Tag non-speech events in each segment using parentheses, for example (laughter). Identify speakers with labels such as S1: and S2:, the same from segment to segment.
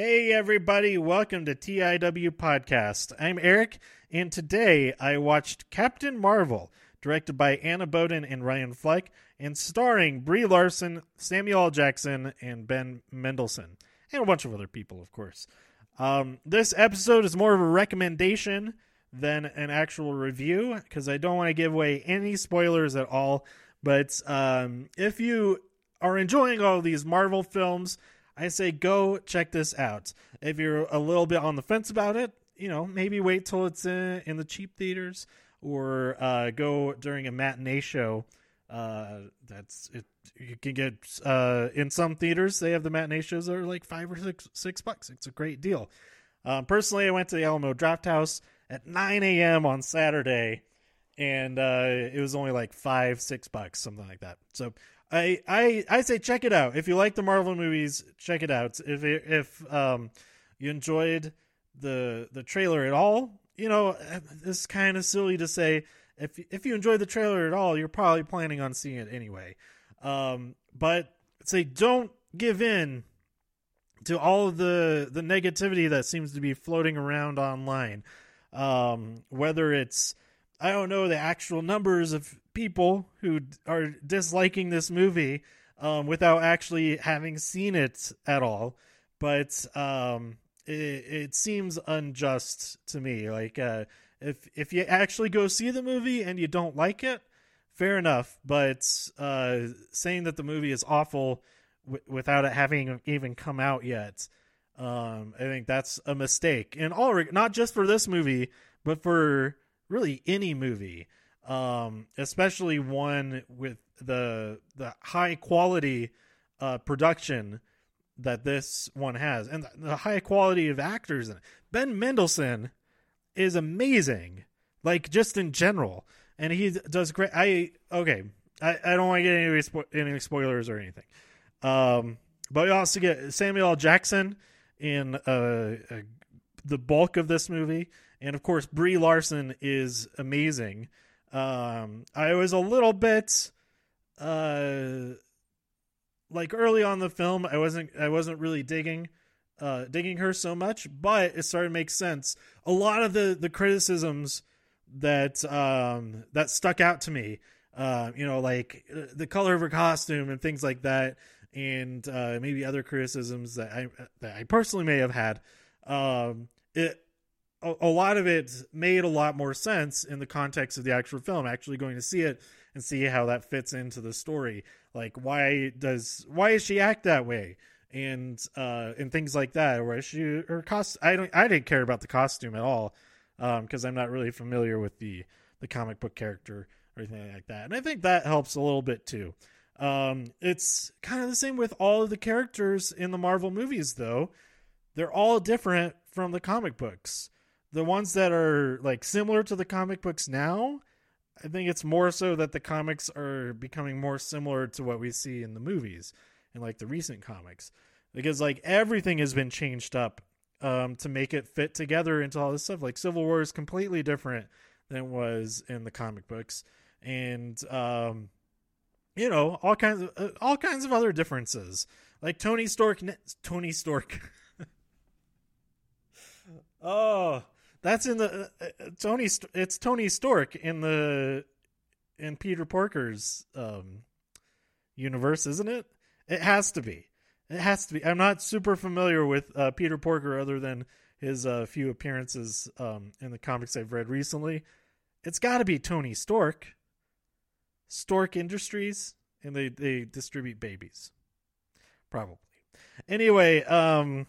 S1: Hey, everybody, welcome to TIW Podcast. I'm Eric, and today I watched Captain Marvel, directed by Anna Boden and Ryan Fleck, and starring Brie Larson, Samuel L. Jackson, and Ben Mendelsohn, and a bunch of other people, of course. Um, this episode is more of a recommendation than an actual review because I don't want to give away any spoilers at all. But um, if you are enjoying all these Marvel films, I say go check this out. If you're a little bit on the fence about it, you know, maybe wait till it's in, in the cheap theaters or uh, go during a matinee show. Uh, that's it. You can get uh, in some theaters. They have the matinee shows that are like five or six six bucks. It's a great deal. Um, personally, I went to the Alamo Drafthouse at 9 a.m. on Saturday, and uh, it was only like five six bucks, something like that. So I I I say check it out. If you like the Marvel movies, check it out. If if um you enjoyed the the trailer at all, you know, it's kind of silly to say if if you enjoyed the trailer at all, you're probably planning on seeing it anyway. Um but say don't give in to all of the the negativity that seems to be floating around online. Um whether it's I don't know the actual numbers of people who are disliking this movie um, without actually having seen it at all, but um, it, it, seems unjust to me. Like uh, if if you actually go see the movie and you don't like it, fair enough. But uh, saying that the movie is awful w- without it having even come out yet, um, I think that's a mistake. And all not just for this movie, but for really any movie, um, especially one with the the high quality uh, production that this one has, and the high quality of actors. Ben Mendelsohn is amazing, like just in general, and he does great. I okay, I, I don't want to get any spo- any spoilers or anything. Um, but we also get Samuel L. Jackson in uh, uh, the bulk of this movie and of course Brie Larson is amazing. Um, I was a little bit uh, like early on the film, I wasn't I wasn't really digging uh, digging her so much, but it started to make sense. A lot of the the criticisms that um, that stuck out to me, uh, you know, like uh, the color of her costume and things like that, and uh, maybe other criticisms that I that I personally may have had. Um, it a, a lot of it made a lot more sense in the context of the actual film. Actually, going to see it and see how that fits into the story. Like, why does why does she act that way? and uh and things like that where she her cost i don't i didn't care about the costume at all um because i'm not really familiar with the the comic book character or anything like that and i think that helps a little bit too um it's kind of the same with all of the characters in the marvel movies though they're all different from the comic books the ones that are like similar to the comic books now, I think it's more so that the comics are becoming more similar to what we see in the movies and like the recent comics. Because like everything has been changed up um, to make it fit together into all this stuff. Like Civil War is completely different than it was in the comic books, and um, you know all kinds of uh, all kinds of other differences. Like Tony Stark, Tony Stork. (laughs) oh, that's in the uh, uh, Tony. It's Tony Stork in the in Peter Parker's um, universe, isn't it? It has to be. It has to be. I'm not super familiar with uh, Peter Porker other than his uh, few appearances um, in the comics I've read recently. It's got to be Tony Stork. Stork Industries, and they they distribute babies, probably. Anyway, um,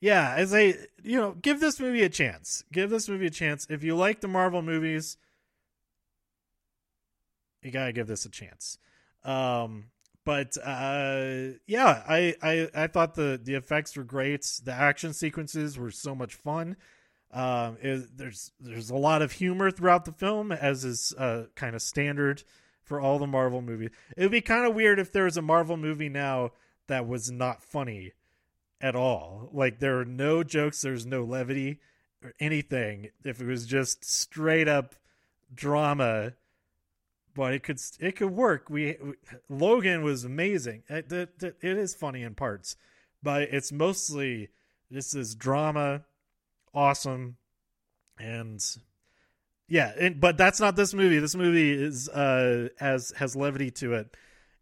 S1: yeah, as I you know, give this movie a chance. Give this movie a chance. If you like the Marvel movies, you gotta give this a chance. Um, but uh, yeah, I, I I thought the the effects were great. The action sequences were so much fun. Um, it, there's there's a lot of humor throughout the film, as is uh, kind of standard for all the Marvel movies. It would be kind of weird if there was a Marvel movie now that was not funny at all. Like there are no jokes, there's no levity or anything. If it was just straight up drama, but it could it could work. We, we Logan was amazing. It, it, it is funny in parts, but it's mostly this is drama, awesome, and yeah, and, but that's not this movie. This movie is uh has has levity to it,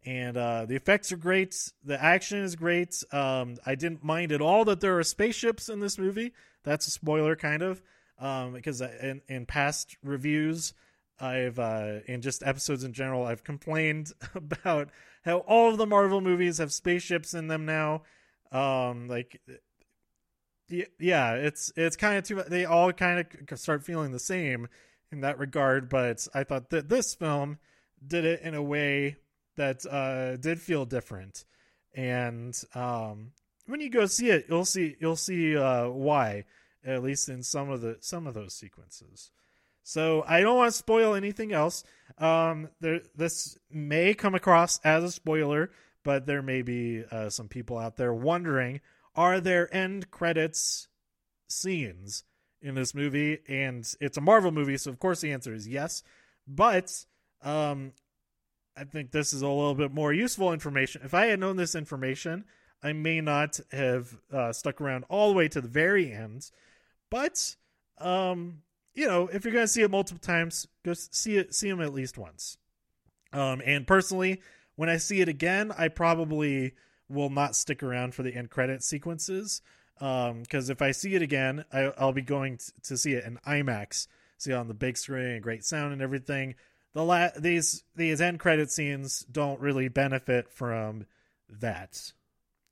S1: and uh, the effects are great. The action is great. Um, I didn't mind at all that there are spaceships in this movie. That's a spoiler, kind of, um, because in in past reviews. I've uh in just episodes in general I've complained (laughs) about how all of the Marvel movies have spaceships in them now. Um like yeah, it's it's kind of too they all kind of start feeling the same in that regard, but I thought that this film did it in a way that uh, did feel different. And um, when you go see it, you'll see you'll see uh, why, at least in some of the some of those sequences. So I don't want to spoil anything else. Um, there, this may come across as a spoiler, but there may be uh, some people out there wondering: Are there end credits scenes in this movie, and it's a Marvel movie, so of course the answer is yes. But um, I think this is a little bit more useful information. If I had known this information, I may not have uh, stuck around all the way to the very end. But um, you know, if you're gonna see it multiple times, go see it, see them at least once. Um, and personally, when I see it again, I probably will not stick around for the end credit sequences um because if i see it again I, will be going to see it in imax see it on the big screen great sound and everything the la- these these end credit scenes don't really benefit from that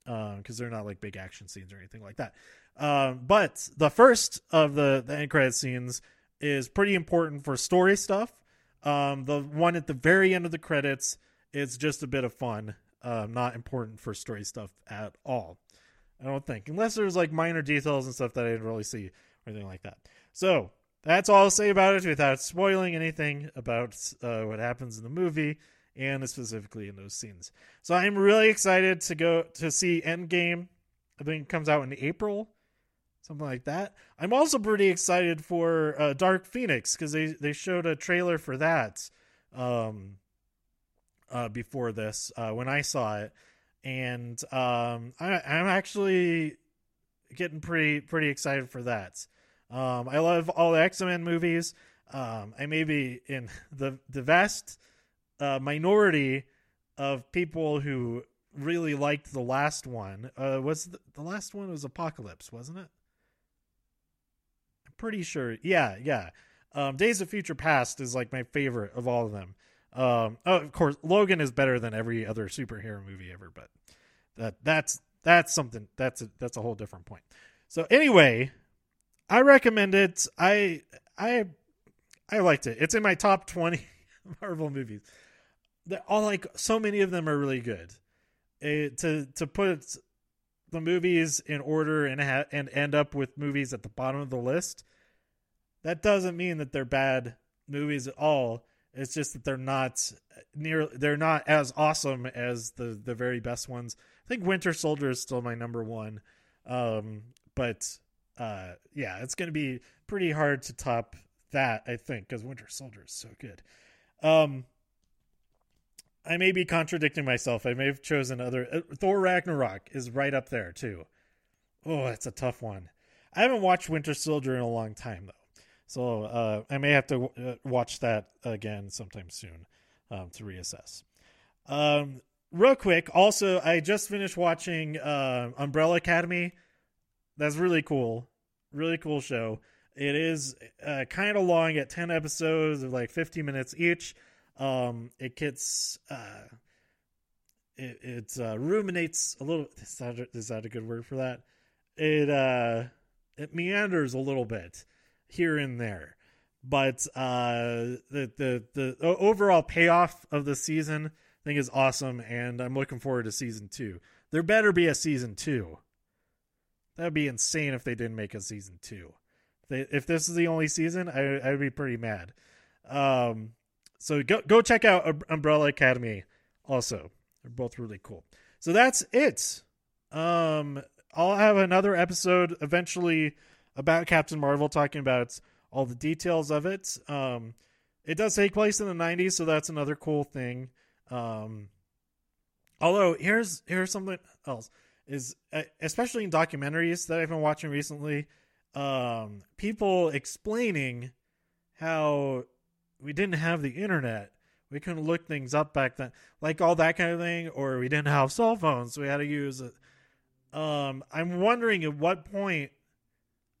S1: um because they're not like big action scenes or anything like that. Um but the first of the the end credit scenes is pretty important for story stuff. Um the one at the very end of the credits is just a bit of fun um not important for story stuff at all I don't think, unless there's like minor details and stuff that I didn't really see or anything like that. So that's all I'll say about it without spoiling anything about uh, what happens in the movie and specifically in those scenes. So I'm really excited to go to see Endgame. I think it comes out in April, something like that. I'm also pretty excited for uh, Dark Phoenix because they they showed a trailer for that um, uh, before this uh, when I saw it and um, I, I'm actually getting pretty pretty excited for that. Um, I love all the X Men movies. Um, I may be in (laughs) the the vast uh, minority of people who really liked the last one. Uh, was the, the last one was Apocalypse, wasn't it? I'm pretty sure. Yeah, yeah. Um, Days of Future Past is like my favorite of all of them. Um, oh, of course, Logan is better than every other superhero movie ever, but that that's that's something that's a, that's a whole different point. So anyway, I recommend it. I I I liked it. It's in my top twenty (laughs) Marvel movies. All like so many of them are really good. It, eh, to to put the movies in order and ha- and end up with movies at the bottom of the list, that doesn't mean that they're bad movies at all. It's just that they're not near they're not as awesome as the the very best ones. I think Winter Soldier is still my number one. Um, but uh, yeah, it's going to be pretty hard to top that, I think, because Winter Soldier is so good. Um, I may be contradicting myself. I may have chosen other. Uh, Thor Ragnarok is right up there too. Oh, that's a tough one. I haven't watched Winter Soldier in a long time though. So uh, I may have to w- uh, watch that again sometime soon um, to reassess. Um, real quick, also, I just finished watching uh, Umbrella Academy. That's really cool. Really cool show. It is uh, kind of long at 10 episodes of like 50 minutes each. Um, it gets. Uh, it it uh, ruminates a little. Is that, a, is that a good word for that? It uh, it meanders a little bit here and there. But uh, the, the the overall payoff of the season I think is awesome, and I'm looking forward to season two. There better be a season two. That'd be insane if they didn't make a season two. They, if this is the only season, I, I'd be pretty mad. Um, so go go check out Umbrella Academy. Also, they're both really cool. So that's it. Um, I'll have another episode eventually about Captain Marvel, talking about all the details of it. Um, it does take place in the 90s, so that's another cool thing. Um, although here's here's something else. Is uh, especially in documentaries that I've been watching recently, um, people explaining how we didn't have the internet. We couldn't look things up back then, like all that kind of thing, or we didn't have cell phones, so we had to use it. Um, I'm wondering at what point,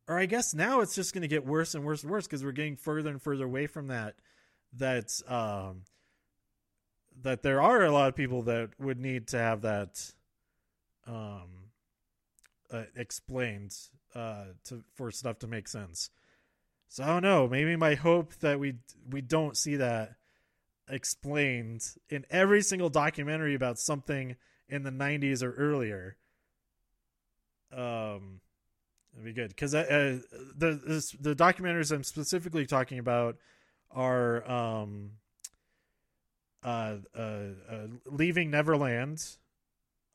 S1: or I guess now it's just going to get worse and worse and worse because we're getting further and further away from that. That um, that there are a lot of people that would need to have that um, uh, explained uh, to for stuff to make sense. So I don't know. Maybe my hope that we we don't see that explained in every single documentary about something in the 90s or earlier. Um, that'd be good because uh, uh, the the documentaries I'm specifically talking about are um, uh, uh, uh leaving Neverland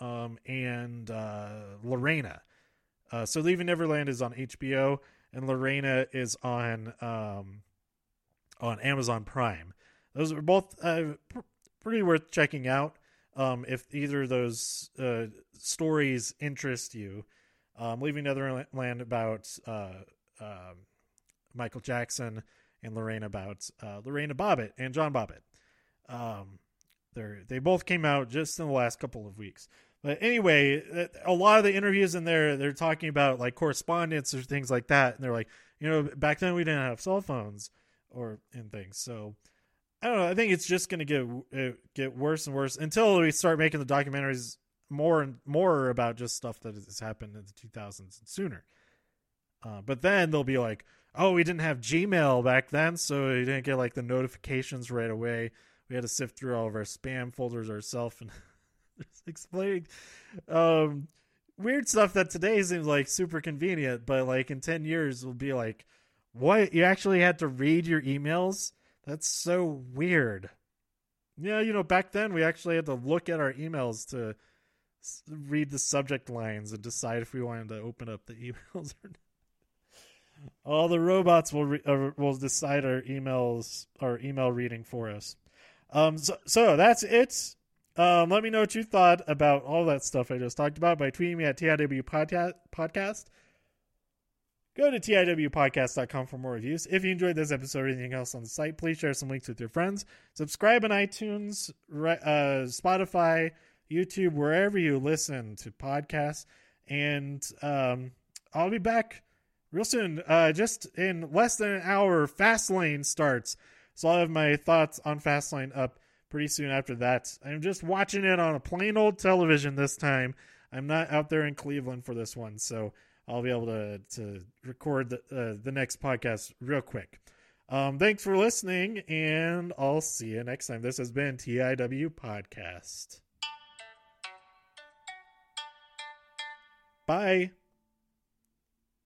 S1: um, and uh, Lorena. Uh, so Leaving Neverland is on HBO, and Lorena is on um, on Amazon Prime. Those are both uh, pr- pretty worth checking out um, if either of those uh, stories interest you. Um, Leaving Neverland about uh, um, Michael Jackson, and Lorena about uh, Lorena Bobbitt and John Bobbitt. Um, they they both came out just in the last couple of weeks. But anyway, uh, a lot of the interviews in there, they're talking about like correspondence or things like that, and they're like, you know, back then we didn't have cell phones or and things. So I don't know. I think it's just going to get uh, get worse and worse until we start making the documentaries more and more about just stuff that has happened in the 2000s and sooner. Uh, but then they'll be like, oh, we didn't have Gmail back then, so we didn't get like the notifications right away. We had to sift through all of our spam folders ourselves and (laughs) (laughs) explaining um, weird stuff that today seems like super convenient, but like in 10 years will be like, what? You actually had to read your emails? That's so weird. Yeah, you know, back then we actually had to look at our emails to read the subject lines and decide if we wanted to open up the (laughs) emails or not. All the robots will re- uh, will decide our emails, our email reading for us. Um, so, so that's it um, let me know what you thought about all that stuff I just talked about by tweeting me at TIW Podcast. Go to TIWpodcast.com for more reviews. If you enjoyed this episode or anything else on the site, please share some links with your friends. Subscribe on iTunes, uh, Spotify, YouTube, wherever you listen to podcasts. And um, I'll be back real soon. Uh, just in less than an hour, Fastlane starts. So I'll have my thoughts on Fastlane up pretty soon after that. I'm just watching it on a plain old television this time. I'm not out there in Cleveland for this one, so I'll be able to to record the uh, the next podcast real quick. Um, thanks for listening, and I'll see you next time. This has been TIW Podcast. Bye.